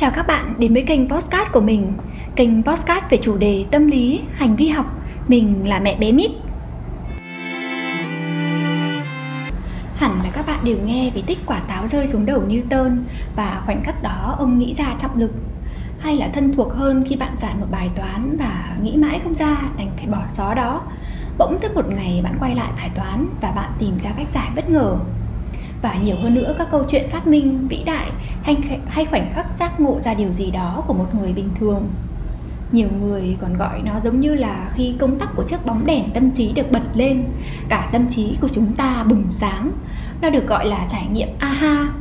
Chào các bạn đến với kênh Postcard của mình. Kênh Postcard về chủ đề tâm lý, hành vi học. Mình là mẹ bé Mít. Hẳn là các bạn đều nghe về tích quả táo rơi xuống đầu Newton Và khoảnh khắc đó ông nghĩ ra trọng lực. Hay là thân thuộc hơn khi bạn giải một bài toán và nghĩ mãi không ra đành phải bỏ xó đó. Bỗng thức một ngày bạn quay lại bài toán và bạn tìm ra cách giải bất ngờ. Và nhiều hơn nữa các câu chuyện phát minh vĩ đại hay, hay khoảnh khắc giác ngộ ra điều gì đó của một người bình thường. Nhiều người còn gọi nó giống như là khi công tắc của chiếc bóng đèn tâm trí được bật lên cả tâm trí của chúng ta bừng sáng. Nó được gọi là trải nghiệm aha.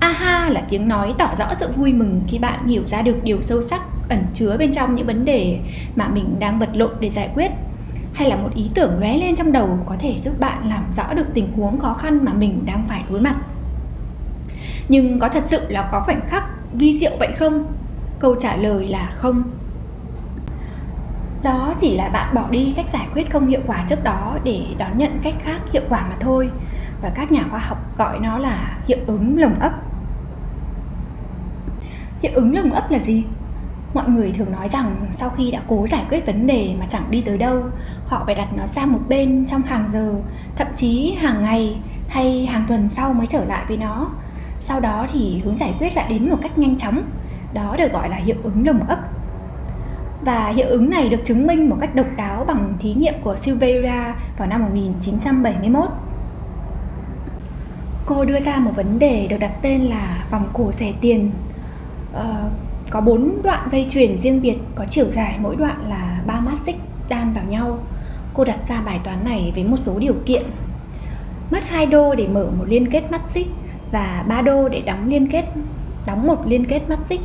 Aha là tiếng nói tỏ rõ sự vui mừng khi bạn hiểu ra được điều sâu sắc ẩn chứa bên trong những vấn đề mà mình đang vật lộn để giải quyết hay là một ý tưởng lóe lên trong đầu có thể giúp bạn làm rõ được tình huống khó khăn mà mình đang phải đối mặt nhưng có thật sự là có khoảnh khắc vi diệu vậy không? Câu trả lời là không. Đó chỉ là bạn bỏ đi cách giải quyết không hiệu quả trước đó để đón nhận cách khác hiệu quả mà thôi. Và các nhà khoa học gọi nó là hiệu ứng lồng ấp. Hiệu ứng lồng ấp là gì? Mọi người thường nói rằng sau khi đã cố giải quyết vấn đề mà chẳng đi tới đâu, họ phải đặt nó sang một bên trong hàng giờ, thậm chí hàng ngày hay hàng tuần sau mới trở lại với nó sau đó thì hướng giải quyết lại đến một cách nhanh chóng đó được gọi là hiệu ứng lồng ấp và hiệu ứng này được chứng minh một cách độc đáo bằng thí nghiệm của Silveira vào năm 1971. Cô đưa ra một vấn đề được đặt tên là vòng cổ rẻ tiền. ờ, có bốn đoạn dây chuyền riêng biệt có chiều dài mỗi đoạn là 3 mắt xích đan vào nhau. Cô đặt ra bài toán này với một số điều kiện. Mất 2 đô để mở một liên kết mắt xích và 3 đô để đóng liên kết đóng một liên kết mắt xích.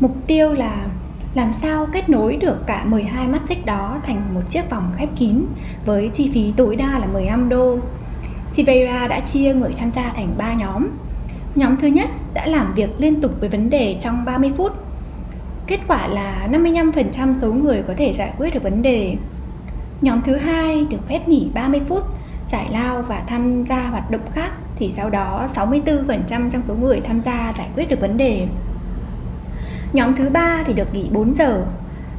Mục tiêu là làm sao kết nối được cả 12 mắt xích đó thành một chiếc vòng khép kín với chi phí tối đa là 15 đô. Sivera đã chia người tham gia thành 3 nhóm Nhóm thứ nhất đã làm việc liên tục với vấn đề trong 30 phút. Kết quả là 55% số người có thể giải quyết được vấn đề. Nhóm thứ hai được phép nghỉ 30 phút, giải lao và tham gia hoạt động khác thì sau đó 64% trong số người tham gia giải quyết được vấn đề. Nhóm thứ ba thì được nghỉ 4 giờ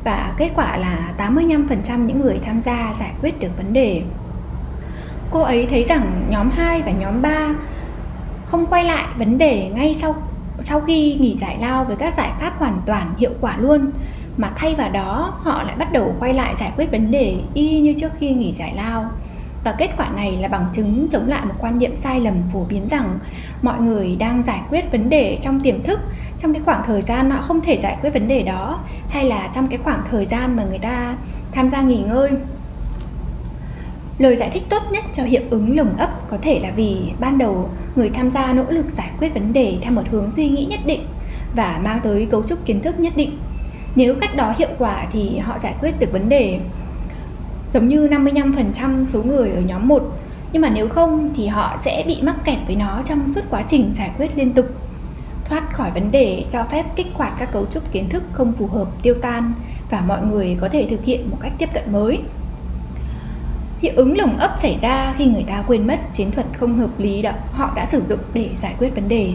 và kết quả là 85% những người tham gia giải quyết được vấn đề. Cô ấy thấy rằng nhóm 2 và nhóm 3 không quay lại vấn đề ngay sau sau khi nghỉ giải lao với các giải pháp hoàn toàn hiệu quả luôn, mà thay vào đó họ lại bắt đầu quay lại giải quyết vấn đề y như trước khi nghỉ giải lao và kết quả này là bằng chứng chống lại một quan niệm sai lầm phổ biến rằng mọi người đang giải quyết vấn đề trong tiềm thức, trong cái khoảng thời gian họ không thể giải quyết vấn đề đó, hay là trong cái khoảng thời gian mà người ta tham gia nghỉ ngơi Lời giải thích tốt nhất cho hiệu ứng lồng ấp có thể là vì ban đầu người tham gia nỗ lực giải quyết vấn đề theo một hướng suy nghĩ nhất định và mang tới cấu trúc kiến thức nhất định. Nếu cách đó hiệu quả thì họ giải quyết được vấn đề giống như 55% số người ở nhóm 1 nhưng mà nếu không thì họ sẽ bị mắc kẹt với nó trong suốt quá trình giải quyết liên tục. Thoát khỏi vấn đề cho phép kích hoạt các cấu trúc kiến thức không phù hợp, tiêu tan và mọi người có thể thực hiện một cách tiếp cận mới. Hiệu ứng lồng ấp xảy ra khi người ta quên mất chiến thuật không hợp lý đó, họ đã sử dụng để giải quyết vấn đề.